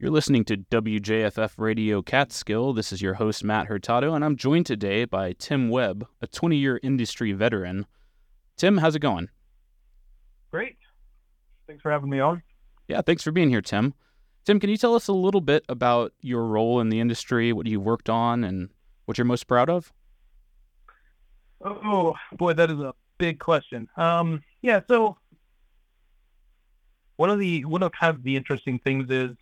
You're listening to WJFF Radio Catskill. This is your host, Matt Hurtado, and I'm joined today by Tim Webb, a 20 year industry veteran. Tim, how's it going? Great. Thanks for having me on. Yeah, thanks for being here, Tim. Tim, can you tell us a little bit about your role in the industry, what you worked on, and what you're most proud of? Oh, boy, that is a big question. Um, yeah, so one of the one of kind of the interesting things is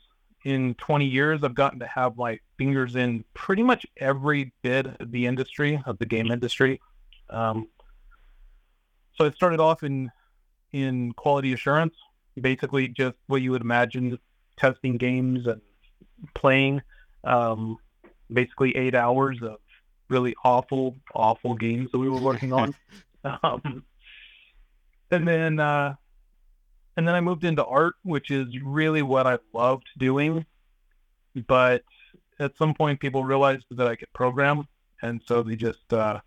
in 20 years, I've gotten to have my fingers in pretty much every bit of the industry, of the game industry. Um, so I started off in in quality assurance, basically just what you would imagine testing games and playing. Um, basically eight hours of really awful, awful games that we were working on. um, and then uh, and then I moved into art, which is really what I loved doing. But at some point, people realized that I could program, and so they just uh,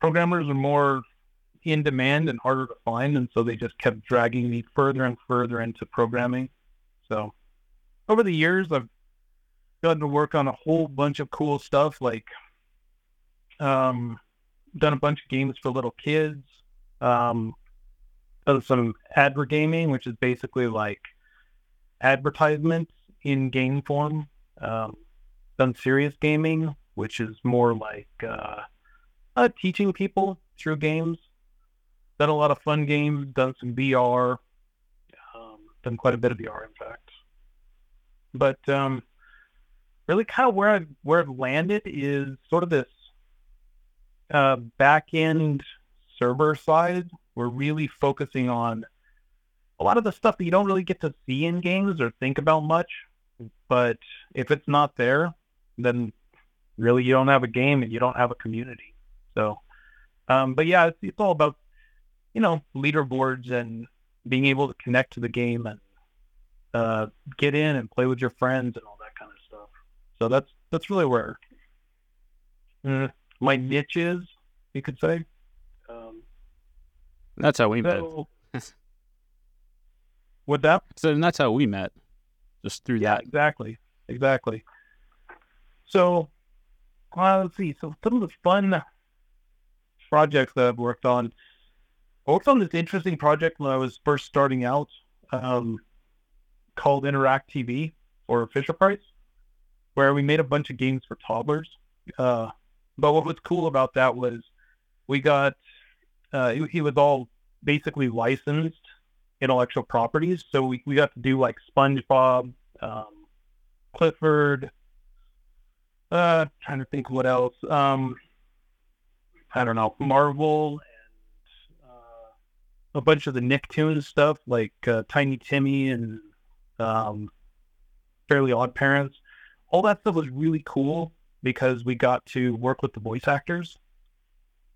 programmers are more in demand and harder to find, and so they just kept dragging me further and further into programming. So over the years, I've gotten to work on a whole bunch of cool stuff, like um, done a bunch of games for little kids. Um, done some advergaming, which is basically like advertisements in game form. Um, done serious gaming, which is more like uh, uh, teaching people through games. Done a lot of fun games. Done some VR. Um, done quite a bit of VR, in fact. But um, really, kind of where I where I've landed is sort of this uh, back end server side we're really focusing on a lot of the stuff that you don't really get to see in games or think about much. But if it's not there, then really you don't have a game and you don't have a community. So, um, but yeah, it's, it's all about you know leaderboards and being able to connect to the game and uh, get in and play with your friends and all that kind of stuff. So that's that's really where uh, my niche is, you could say. That's how we so, met. what that? So that's how we met, just through yeah, that. Exactly, exactly. So, uh, let's see. So some of the fun projects that I've worked on. I worked on this interesting project when I was first starting out, um, called Interact TV or Fisher Price, where we made a bunch of games for toddlers. Uh, but what was cool about that was we got uh, he, he, was all basically licensed intellectual properties. So we, we got to do like SpongeBob, um, Clifford, uh, trying to think what else. Um, I don't know, Marvel and uh, a bunch of the Nicktoons stuff like uh, Tiny Timmy and um, Fairly Odd Parents. All that stuff was really cool because we got to work with the voice actors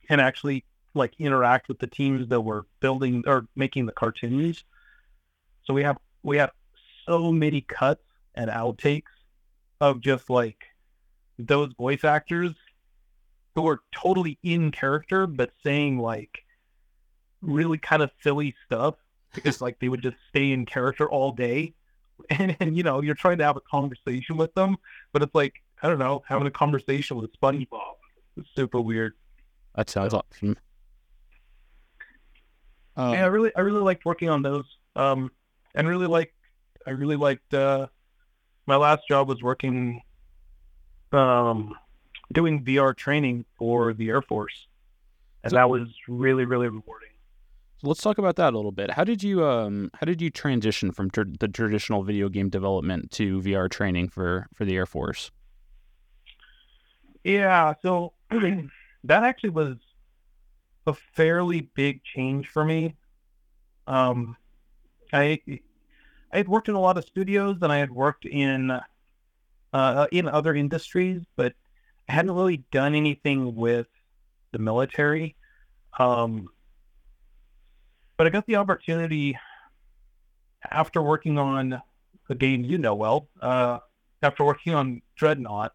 and actually like interact with the teams that were building or making the cartoons. So we have we have so many cuts and outtakes of just like those voice actors who are totally in character but saying like really kind of silly stuff because like they would just stay in character all day. And, and you know you're trying to have a conversation with them but it's like i don't know having a conversation with spongebob it's super weird. That sounds awesome um, yeah, I really, I really liked working on those. Um, and really like, I really liked. Uh, my last job was working, um, doing VR training for the Air Force, and so, that was really, really rewarding. So let's talk about that a little bit. How did you, um, how did you transition from tr- the traditional video game development to VR training for for the Air Force? Yeah, so that actually was a fairly big change for me. Um, I I had worked in a lot of studios and I had worked in uh, in other industries, but I hadn't really done anything with the military. Um, but I got the opportunity after working on a game you know well. Uh, after working on Dreadnought,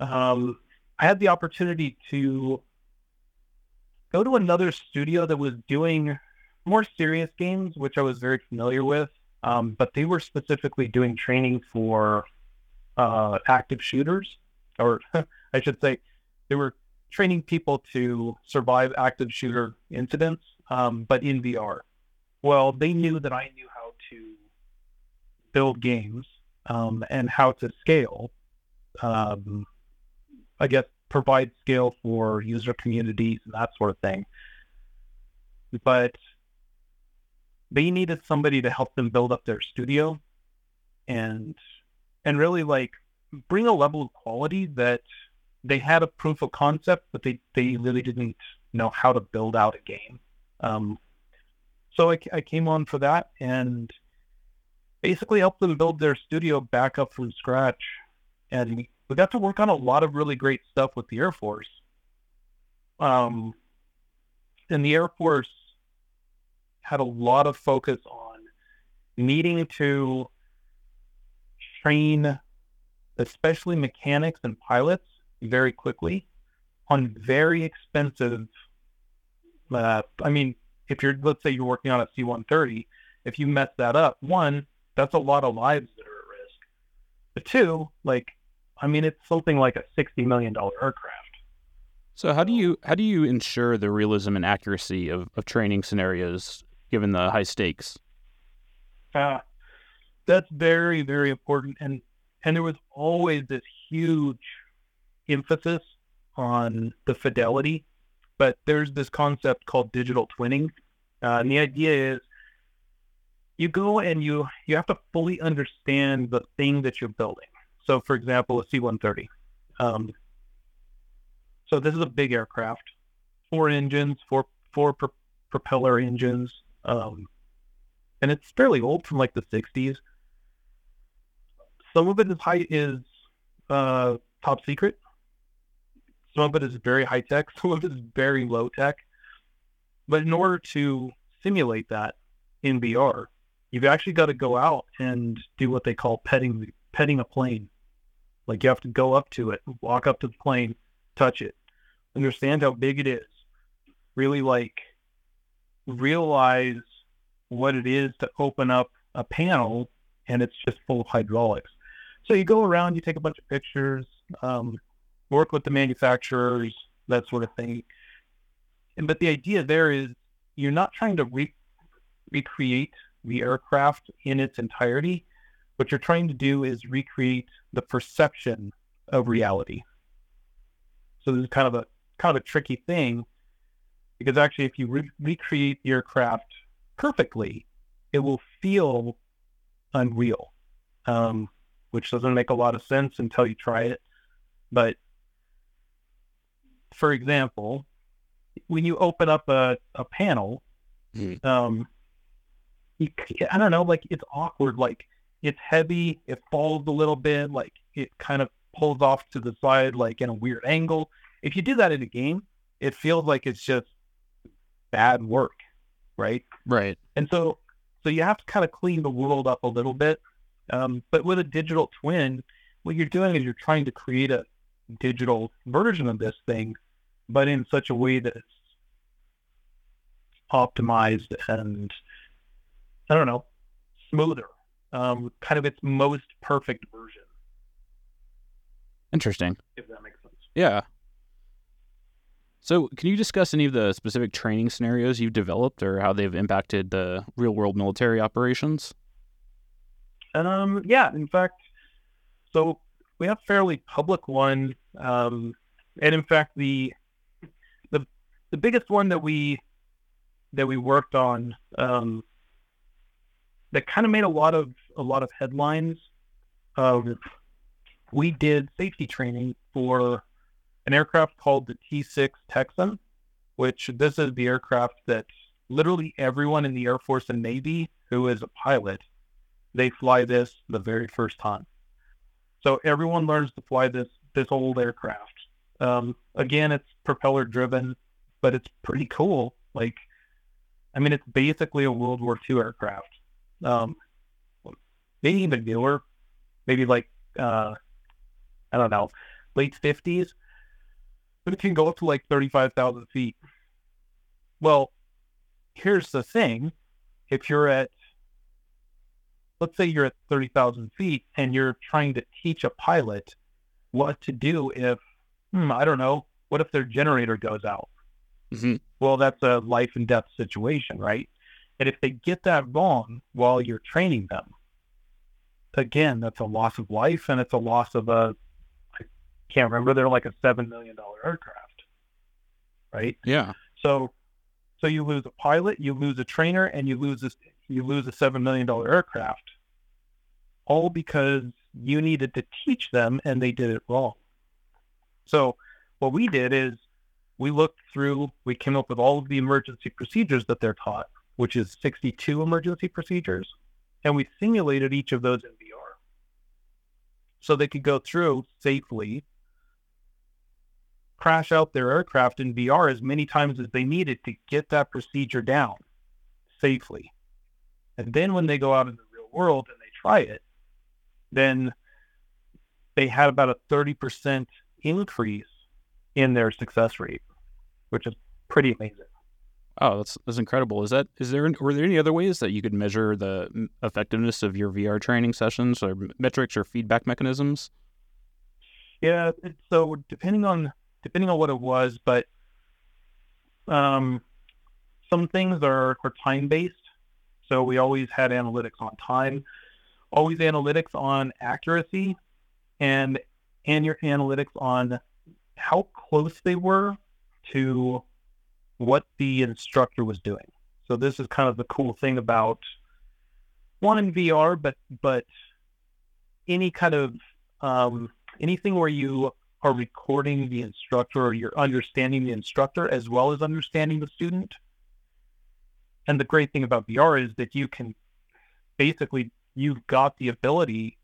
um, I had the opportunity to go to another studio that was doing more serious games, which I was very familiar with. um, but they were specifically doing training for uh, active shooters, or I should say, they were training people to survive active shooter incidents, um, but in VR. Well, they knew that I knew how to build games um, and how to scale. Um, I guess provide scale for user communities and that sort of thing. But they needed somebody to help them build up their studio and and really like bring a level of quality that they had a proof of concept, but they, they really didn't know how to build out a game. Um, so I, I came on for that and basically helped them build their studio back up from scratch. And we, got to work on a lot of really great stuff with the Air Force. Um, and the Air Force had a lot of focus on needing to train, especially mechanics and pilots, very quickly on very expensive. Uh, I mean, if you're, let's say you're working on a C-130, if you mess that up, one, that's a lot of lives that are at risk. But two, like, I mean, it's something like a sixty million dollar aircraft. So how do you how do you ensure the realism and accuracy of, of training scenarios given the high stakes? Uh, that's very very important, and and there was always this huge emphasis on the fidelity, but there's this concept called digital twinning. Uh, and the idea is you go and you you have to fully understand the thing that you're building. So, for example, a C-130. Um, so this is a big aircraft, four engines, four four pro- propeller engines, um, and it's fairly old from like the 60s. Some of it is high is uh, top secret, some of it is very high tech, some of it is very low tech. But in order to simulate that in VR, you've actually got to go out and do what they call petting petting a plane. Like you have to go up to it, walk up to the plane, touch it, understand how big it is, really like realize what it is to open up a panel and it's just full of hydraulics. So you go around, you take a bunch of pictures, um, work with the manufacturers, that sort of thing. And, but the idea there is you're not trying to re- recreate the aircraft in its entirety. What you're trying to do is recreate the perception of reality. So this is kind of a kind of a tricky thing because actually, if you re- recreate the aircraft perfectly, it will feel unreal, um, which doesn't make a lot of sense until you try it. But for example, when you open up a, a panel, mm. um, you, I don't know, like it's awkward. Like it's heavy, it falls a little bit, like it kind of pulls off to the side, like in a weird angle. If you do that in a game, it feels like it's just bad work, right? Right. And so, so you have to kind of clean the world up a little bit. Um, but with a digital twin, what you're doing is you're trying to create a digital version of this thing but in such a way that it's optimized and I don't know, smoother, um, kind of its most perfect version. Interesting. If that makes sense. Yeah. So, can you discuss any of the specific training scenarios you've developed or how they've impacted the real world military operations? Um, yeah, in fact, so we have fairly public one. Um, and in fact, the the biggest one that we that we worked on um, that kind of made a lot of a lot of headlines. Um, we did safety training for an aircraft called the T6 Texan, which this is the aircraft that literally everyone in the Air Force and Navy who is a pilot, they fly this the very first time. So everyone learns to fly this this old aircraft. Um, again, it's propeller driven but it's pretty cool. Like, I mean, it's basically a World War II aircraft. Um, maybe even newer, maybe like uh, I don't know, late fifties. But it can go up to like thirty-five thousand feet. Well, here's the thing: if you're at let's say you're at 30,000 feet and you're trying to teach a pilot what to do if, hmm, I don't know, what if their generator goes out? Mm-hmm. Well, that's a life and death situation, right? And if they get that wrong while you're training them, again, that's a loss of life and it's a loss of a, I can't remember, they're like a $7 million aircraft, right? Yeah. So, so you lose a pilot, you lose a trainer, and you lose this, you lose a $7 million aircraft, all because you needed to teach them and they did it wrong. So what we did is we looked through, we came up with all of the emergency procedures that they're taught, which is 62 emergency procedures, and we simulated each of those in VR. So they could go through safely, crash out their aircraft in VR as many times as they needed to get that procedure down safely. And then when they go out in the real world and they try it, then they had about a 30% increase in their success rate, which is pretty amazing. Oh, that's that's incredible. Is that is there were there any other ways that you could measure the effectiveness of your VR training sessions or metrics or feedback mechanisms? Yeah, so depending on depending on what it was, but um, some things are, are time based. So we always had analytics on time, always analytics on accuracy, and and your analytics on how close they were to what the instructor was doing. So this is kind of the cool thing about one in VR, but but any kind of um, anything where you are recording the instructor or you're understanding the instructor as well as understanding the student. And the great thing about VR is that you can basically you've got the ability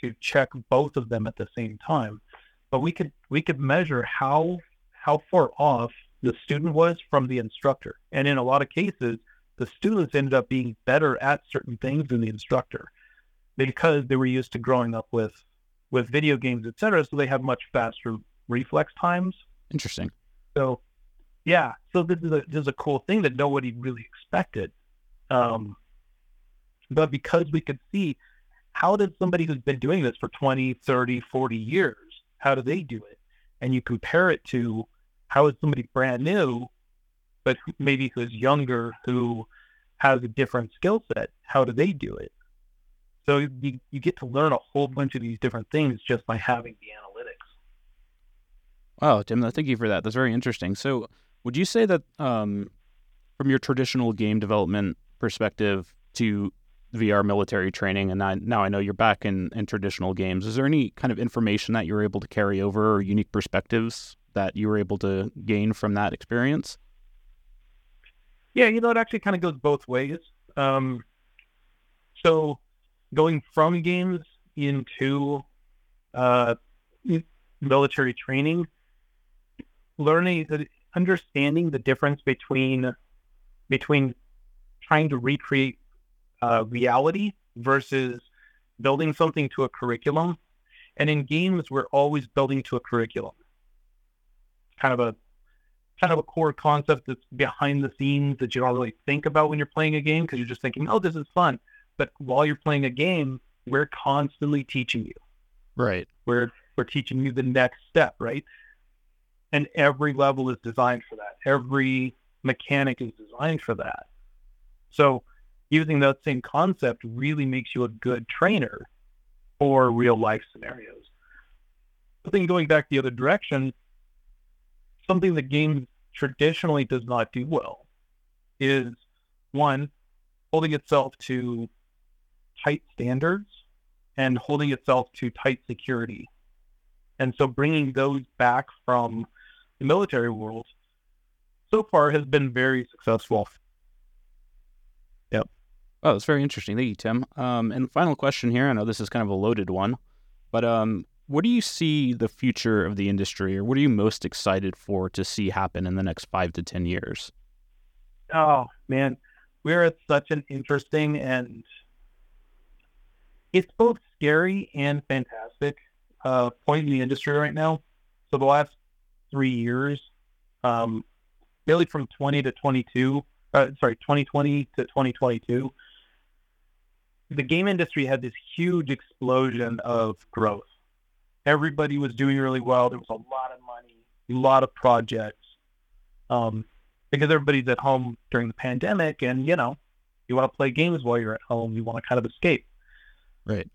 to check both of them at the same time. But we could we could measure how how far off the student was from the instructor. And in a lot of cases, the students ended up being better at certain things than the instructor because they were used to growing up with with video games, et cetera. So they have much faster reflex times. Interesting. So, yeah. So this is a this is a cool thing that nobody really expected. Um, but because we could see how did somebody who's been doing this for 20, 30, 40 years, how do they do it? And you compare it to how is somebody brand new, but maybe who's younger, who has a different skill set, how do they do it? So you, you get to learn a whole bunch of these different things just by having the analytics. Wow, Tim, thank you for that. That's very interesting. So would you say that um, from your traditional game development perspective to VR military training, and I, now I know you're back in, in traditional games, is there any kind of information that you're able to carry over or unique perspectives that you were able to gain from that experience? Yeah, you know, it actually kind of goes both ways. Um, so going from games into uh, military training, learning, understanding the difference between between trying to recreate uh, reality versus building something to a curriculum. And in games, we're always building to a curriculum. Kind of a kind of a core concept that's behind the scenes that you don't really think about when you're playing a game because you're just thinking, oh, this is fun. But while you're playing a game, we're constantly teaching you. Right. We're we're teaching you the next step, right? And every level is designed for that. Every mechanic is designed for that. So using that same concept really makes you a good trainer for real life scenarios. But then going back the other direction, something that games traditionally does not do well is one, holding itself to tight standards and holding itself to tight security. And so bringing those back from the military world so far has been very successful. Yep. Oh, that's very interesting. Thank you, Tim. Um, and final question here. I know this is kind of a loaded one, but um, what do you see the future of the industry, or what are you most excited for to see happen in the next five to ten years? Oh man, we're at such an interesting and it's both scary and fantastic uh, point in the industry right now. So the last three years, um, really from 20 to 22, uh, sorry, 2020 to 2022, the game industry had this huge explosion of growth. Everybody was doing really well. There was a lot of money, a lot of projects, um, because everybody's at home during the pandemic, and you know, you want to play games while you're at home. You want to kind of escape. Right.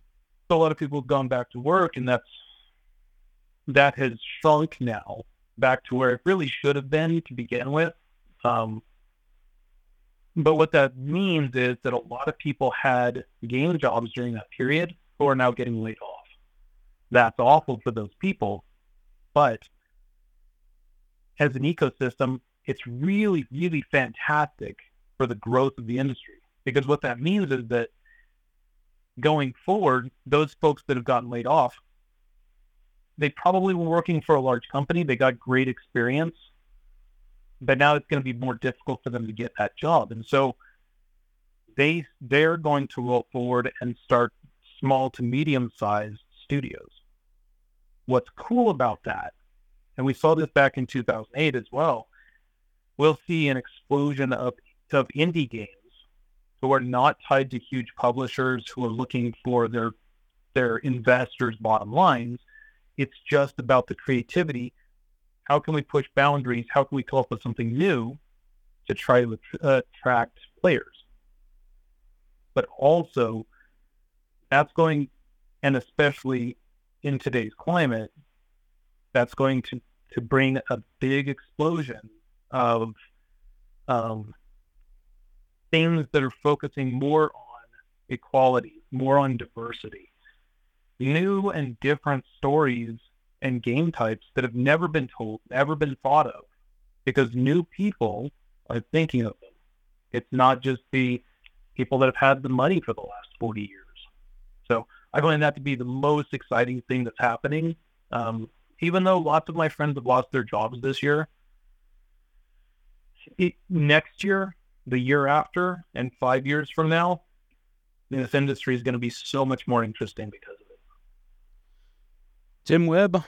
So a lot of people have gone back to work, and that's that has shrunk now back to where it really should have been to begin with. Um, but what that means is that a lot of people had game jobs during that period who are now getting laid off. That's awful for those people. But as an ecosystem, it's really, really fantastic for the growth of the industry. Because what that means is that going forward, those folks that have gotten laid off, they probably were working for a large company. They got great experience but now it's going to be more difficult for them to get that job. And so they they're going to roll forward and start small to medium sized studios. What's cool about that, and we saw this back in 2008 as well, we'll see an explosion of of indie games who are not tied to huge publishers who are looking for their their investors' bottom lines. It's just about the creativity how can we push boundaries? How can we come up with something new to try to attract players? But also, that's going, and especially in today's climate, that's going to, to bring a big explosion of um, things that are focusing more on equality, more on diversity, new and different stories and game types that have never been told, never been thought of, because new people are thinking of them. It's not just the people that have had the money for the last 40 years. So I find that to be the most exciting thing that's happening. Um, even though lots of my friends have lost their jobs this year, it, next year, the year after, and five years from now, this industry is going to be so much more interesting because of it. Tim Webb,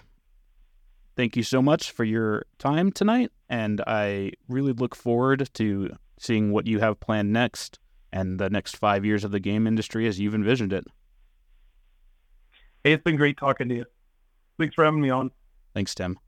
thank you so much for your time tonight. And I really look forward to seeing what you have planned next and the next five years of the game industry as you've envisioned it. Hey, it's been great talking to you. Thanks for having me on. Thanks, Tim.